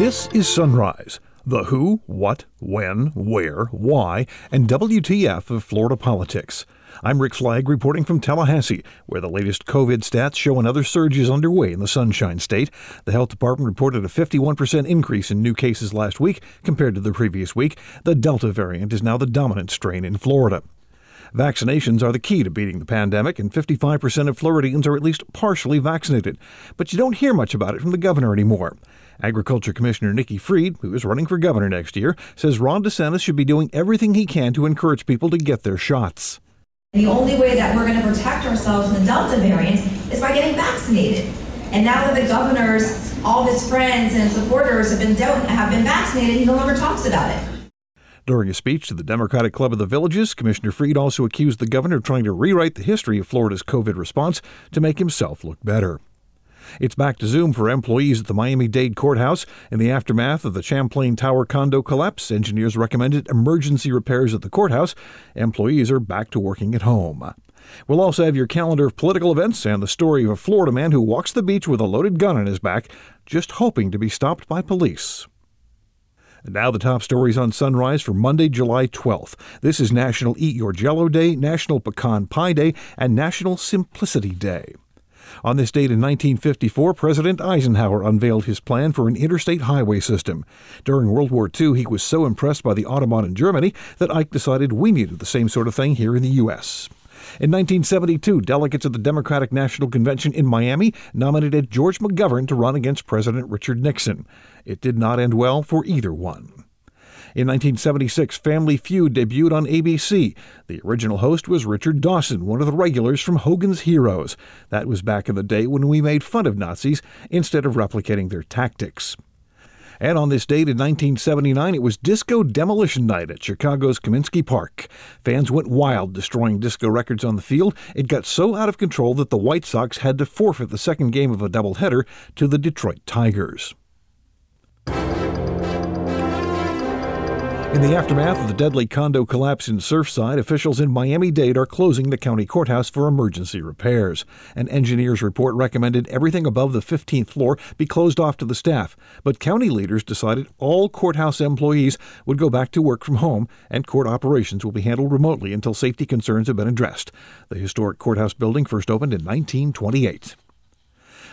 This is Sunrise, the who, what, when, where, why, and WTF of Florida politics. I'm Rick Flagg reporting from Tallahassee, where the latest COVID stats show another surge is underway in the Sunshine State. The health department reported a 51% increase in new cases last week compared to the previous week. The Delta variant is now the dominant strain in Florida. Vaccinations are the key to beating the pandemic, and 55% of Floridians are at least partially vaccinated. But you don't hear much about it from the governor anymore. Agriculture Commissioner Nikki Fried, who is running for governor next year, says Ron DeSantis should be doing everything he can to encourage people to get their shots. The only way that we're going to protect ourselves from the Delta variant is by getting vaccinated. And now that the governor's, all his friends and supporters have been don't have been vaccinated, he no longer talks about it. During a speech to the Democratic Club of the Villages, Commissioner Fried also accused the governor of trying to rewrite the history of Florida's COVID response to make himself look better. It's back to Zoom for employees at the Miami Dade Courthouse. In the aftermath of the Champlain Tower condo collapse, engineers recommended emergency repairs at the courthouse. Employees are back to working at home. We'll also have your calendar of political events and the story of a Florida man who walks the beach with a loaded gun in his back, just hoping to be stopped by police. And now the top stories on Sunrise for Monday, July 12th. This is National Eat Your Jello Day, National Pecan Pie Day, and National Simplicity Day. On this date in 1954, President Eisenhower unveiled his plan for an interstate highway system. During World War II, he was so impressed by the Autobahn in Germany that Ike decided we needed the same sort of thing here in the U.S. In 1972, delegates of the Democratic National Convention in Miami nominated George McGovern to run against President Richard Nixon. It did not end well for either one. In 1976, Family Feud debuted on ABC. The original host was Richard Dawson, one of the regulars from Hogan's Heroes. That was back in the day when we made fun of Nazis instead of replicating their tactics. And on this date in 1979, it was Disco Demolition Night at Chicago's Comiskey Park. Fans went wild destroying disco records on the field. It got so out of control that the White Sox had to forfeit the second game of a doubleheader to the Detroit Tigers. In the aftermath of the deadly condo collapse in Surfside, officials in Miami Dade are closing the county courthouse for emergency repairs. An engineer's report recommended everything above the 15th floor be closed off to the staff, but county leaders decided all courthouse employees would go back to work from home and court operations will be handled remotely until safety concerns have been addressed. The historic courthouse building first opened in 1928.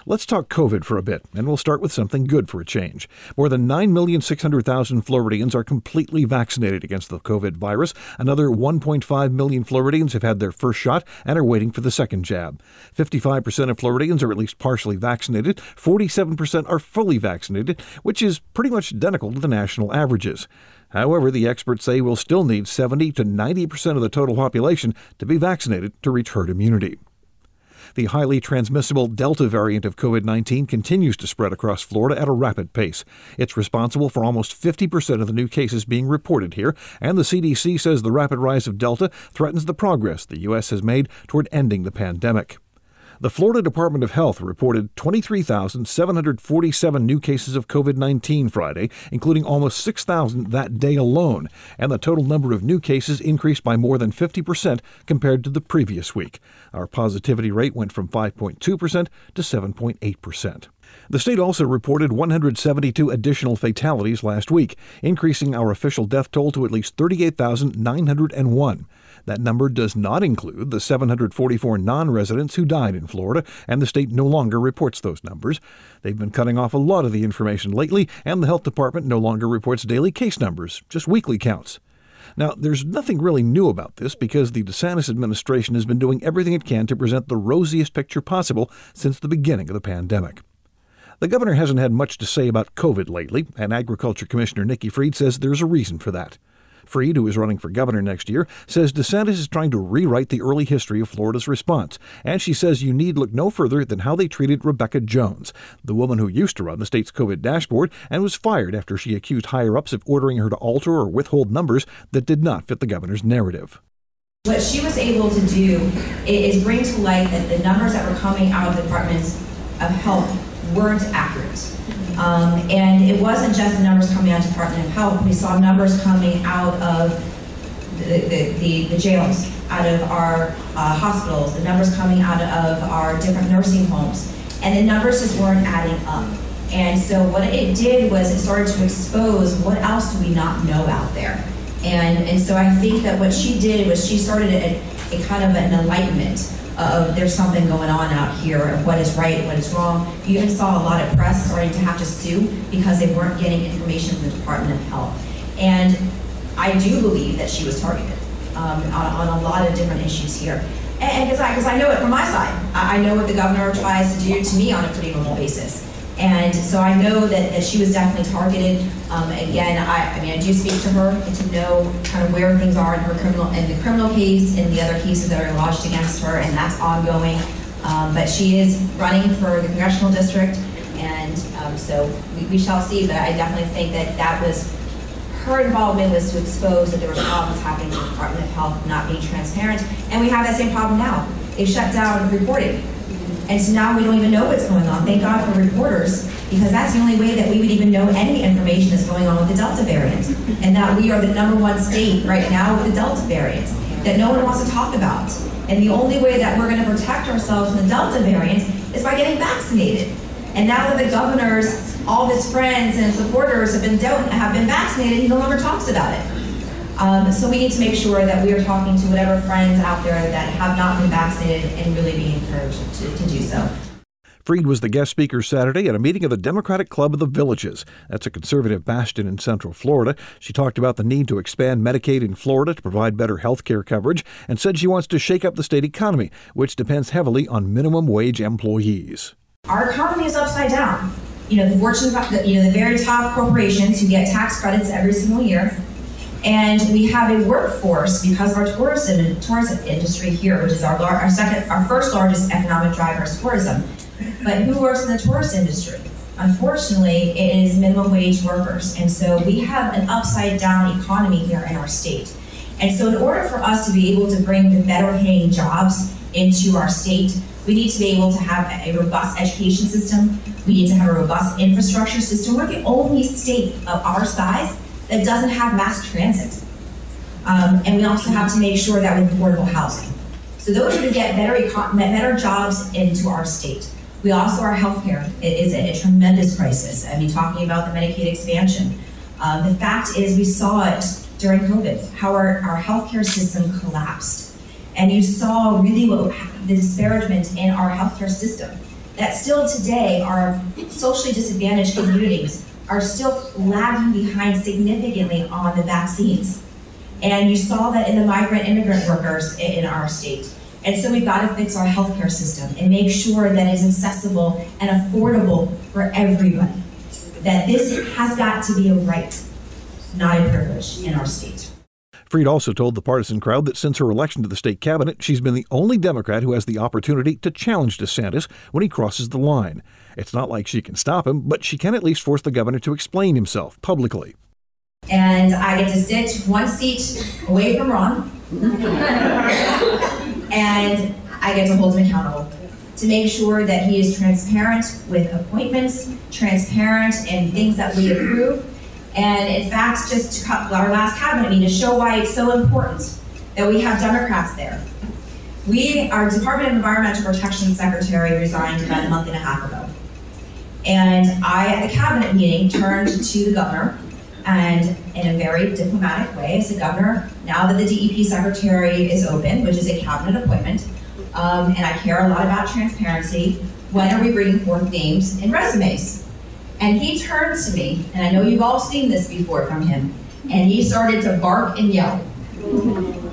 Let's talk COVID for a bit, and we'll start with something good for a change. More than 9,600,000 Floridians are completely vaccinated against the COVID virus. Another 1.5 million Floridians have had their first shot and are waiting for the second jab. 55% of Floridians are at least partially vaccinated, 47% are fully vaccinated, which is pretty much identical to the national averages. However, the experts say we'll still need 70 to 90% of the total population to be vaccinated to reach herd immunity. The highly transmissible Delta variant of COVID 19 continues to spread across Florida at a rapid pace. It's responsible for almost 50% of the new cases being reported here, and the CDC says the rapid rise of Delta threatens the progress the U.S. has made toward ending the pandemic. The Florida Department of Health reported 23,747 new cases of COVID 19 Friday, including almost 6,000 that day alone, and the total number of new cases increased by more than 50% compared to the previous week. Our positivity rate went from 5.2% to 7.8%. The state also reported 172 additional fatalities last week, increasing our official death toll to at least 38,901. That number does not include the 744 non residents who died in Florida, and the state no longer reports those numbers. They've been cutting off a lot of the information lately, and the health department no longer reports daily case numbers, just weekly counts. Now, there's nothing really new about this because the DeSantis administration has been doing everything it can to present the rosiest picture possible since the beginning of the pandemic. The governor hasn't had much to say about COVID lately, and Agriculture Commissioner Nikki Fried says there's a reason for that. Fried, who is running for governor next year, says DeSantis is trying to rewrite the early history of Florida's response. And she says you need look no further than how they treated Rebecca Jones, the woman who used to run the state's COVID dashboard and was fired after she accused higher ups of ordering her to alter or withhold numbers that did not fit the governor's narrative. What she was able to do is bring to light that the numbers that were coming out of the departments of health weren't accurate. Um, and it wasn't just the numbers coming out of the Department of Health. We saw numbers coming out of the, the, the, the jails, out of our uh, hospitals, the numbers coming out of our different nursing homes. And the numbers just weren't adding up. And so what it did was it started to expose what else do we not know out there. And, and so I think that what she did was she started a, a kind of an enlightenment of there's something going on out here of what is right, and what is wrong. You even saw a lot of press starting to have to sue because they weren't getting information from the Department of Health. And I do believe that she was targeted um, on, on, a lot of different issues here. And because I, cause I know it from my side, I, I know what the governor tries to do to me on a pretty normal basis. And so I know that, that she was definitely targeted. Um, again, I, I mean, I do speak to her and to know kind of where things are in her criminal, in the criminal case, and the other cases that are lodged against her, and that's ongoing. Um, but she is running for the congressional district, and um, so we, we shall see. But I definitely think that that was her involvement was to expose that there were problems happening in the Department of Health not being transparent, and we have that same problem now. They shut down reporting and so now we don't even know what's going on. Thank God for reporters, because that's the only way that we would even know any information that's going on with the Delta variant. And that we are the number one state right now with the Delta variant that no one wants to talk about. And the only way that we're going to protect ourselves from the Delta variant is by getting vaccinated. And now that the governor's, all his friends and supporters have been, have been vaccinated, he no longer talks about it. Um, so we need to make sure that we are talking to whatever friends out there that have not been vaccinated and really be encouraged to, to do so. Fried was the guest speaker Saturday at a meeting of the Democratic Club of the Villages. That's a conservative bastion in Central Florida. She talked about the need to expand Medicaid in Florida to provide better health care coverage and said she wants to shake up the state economy, which depends heavily on minimum wage employees. Our economy is upside down. You know, the fortune, you know, the very top corporations who get tax credits every single year and we have a workforce because of our tourism tourism industry here, which is our our second, our first largest economic driver is tourism. But who works in the tourist industry? Unfortunately, it is minimum wage workers, and so we have an upside down economy here in our state. And so, in order for us to be able to bring the better paying jobs into our state, we need to be able to have a robust education system. We need to have a robust infrastructure system. We're the only state of our size that doesn't have mass transit. Um, and we also have to make sure that we have affordable housing. So those are to get better, better jobs into our state. We also, our healthcare it is a, a tremendous crisis. I mean, talking about the Medicaid expansion. Uh, the fact is, we saw it during COVID, how our, our healthcare system collapsed. And you saw really what the disparagement in our healthcare system. That still today, our socially disadvantaged communities are still lagging behind significantly on the vaccines. And you saw that in the migrant immigrant workers in our state. And so we've got to fix our healthcare system and make sure that it's accessible and affordable for everybody. That this has got to be a right, not a privilege in our state. Fried also told the partisan crowd that since her election to the state cabinet, she's been the only Democrat who has the opportunity to challenge DeSantis when he crosses the line. It's not like she can stop him, but she can at least force the governor to explain himself publicly. And I get to sit one seat away from Ron, and I get to hold him accountable to make sure that he is transparent with appointments, transparent in things that we approve, and in fact, just to our last cabinet meeting to show why it's so important that we have Democrats there. We, our Department of Environmental Protection Secretary resigned about a month and a half ago. And I, at the cabinet meeting, turned to the governor and in a very diplomatic way, I said, Governor, now that the DEP secretary is open, which is a cabinet appointment, um, and I care a lot about transparency, when are we bringing forth names and resumes? And he turned to me, and I know you've all seen this before from him, and he started to bark and yell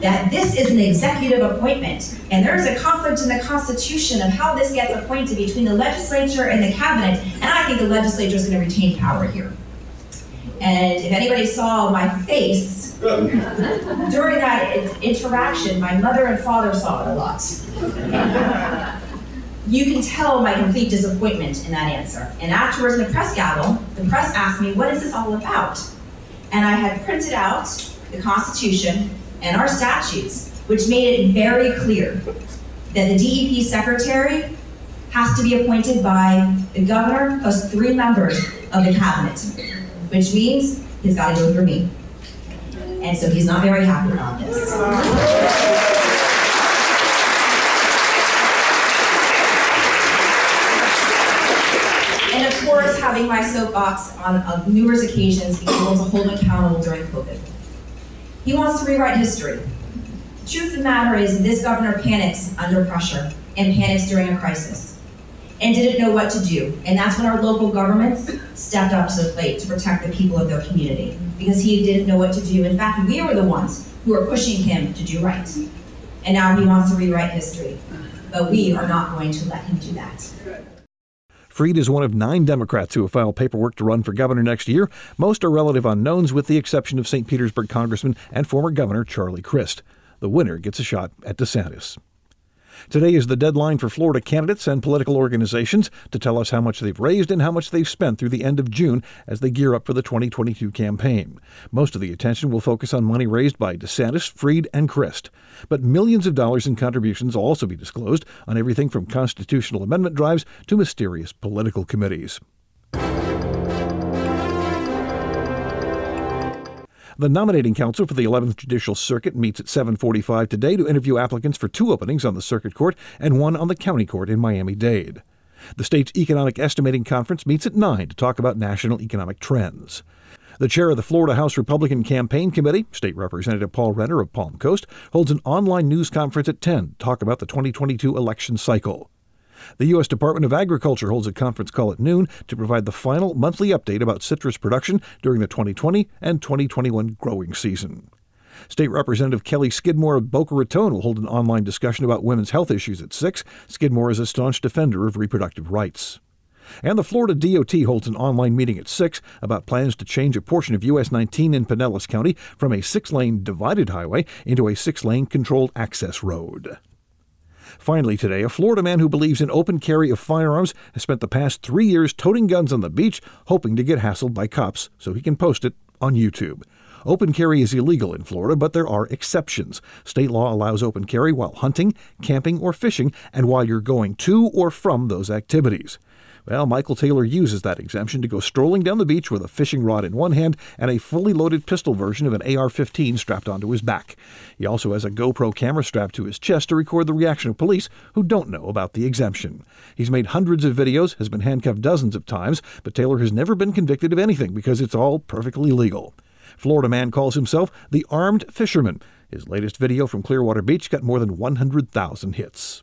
that this is an executive appointment, and there is a conflict in the Constitution of how this gets appointed between the legislature and the cabinet, and I think the legislature is going to retain power here. And if anybody saw my face during that interaction, my mother and father saw it a lot you can tell my complete disappointment in that answer. And afterwards, in the press gavel, the press asked me, What is this all about? And I had printed out the Constitution and our statutes, which made it very clear that the DEP secretary has to be appointed by the governor plus three members of the cabinet, which means he's got to go through me. And so he's not very happy about this. Having my soapbox on, on numerous occasions, being able to hold him accountable during COVID. He wants to rewrite history. The truth of the matter is, this governor panics under pressure and panics during a crisis and didn't know what to do. And that's when our local governments stepped up to the plate to protect the people of their community because he didn't know what to do. In fact, we were the ones who were pushing him to do right. And now he wants to rewrite history. But we are not going to let him do that. Fried is one of nine Democrats who have filed paperwork to run for governor next year. Most are relative unknowns, with the exception of St. Petersburg Congressman and former Governor Charlie Crist. The winner gets a shot at DeSantis. Today is the deadline for Florida candidates and political organizations to tell us how much they've raised and how much they've spent through the end of June as they gear up for the 2022 campaign. Most of the attention will focus on money raised by DeSantis, Fried, and Crist. But millions of dollars in contributions will also be disclosed on everything from constitutional amendment drives to mysterious political committees. The nominating council for the 11th Judicial Circuit meets at 7:45 today to interview applicants for two openings on the circuit court and one on the county court in Miami-Dade. The state's Economic Estimating Conference meets at 9 to talk about national economic trends. The chair of the Florida House Republican Campaign Committee, State Representative Paul Renner of Palm Coast, holds an online news conference at 10 to talk about the 2022 election cycle. The U.S. Department of Agriculture holds a conference call at noon to provide the final monthly update about citrus production during the 2020 and 2021 growing season. State Representative Kelly Skidmore of Boca Raton will hold an online discussion about women's health issues at 6. Skidmore is a staunch defender of reproductive rights. And the Florida DOT holds an online meeting at 6 about plans to change a portion of US 19 in Pinellas County from a six lane divided highway into a six lane controlled access road. Finally, today, a Florida man who believes in open carry of firearms has spent the past three years toting guns on the beach, hoping to get hassled by cops so he can post it on YouTube. Open carry is illegal in Florida, but there are exceptions. State law allows open carry while hunting, camping, or fishing, and while you're going to or from those activities. Well, Michael Taylor uses that exemption to go strolling down the beach with a fishing rod in one hand and a fully loaded pistol version of an AR 15 strapped onto his back. He also has a GoPro camera strapped to his chest to record the reaction of police who don't know about the exemption. He's made hundreds of videos, has been handcuffed dozens of times, but Taylor has never been convicted of anything because it's all perfectly legal. Florida man calls himself the Armed Fisherman. His latest video from Clearwater Beach got more than 100,000 hits.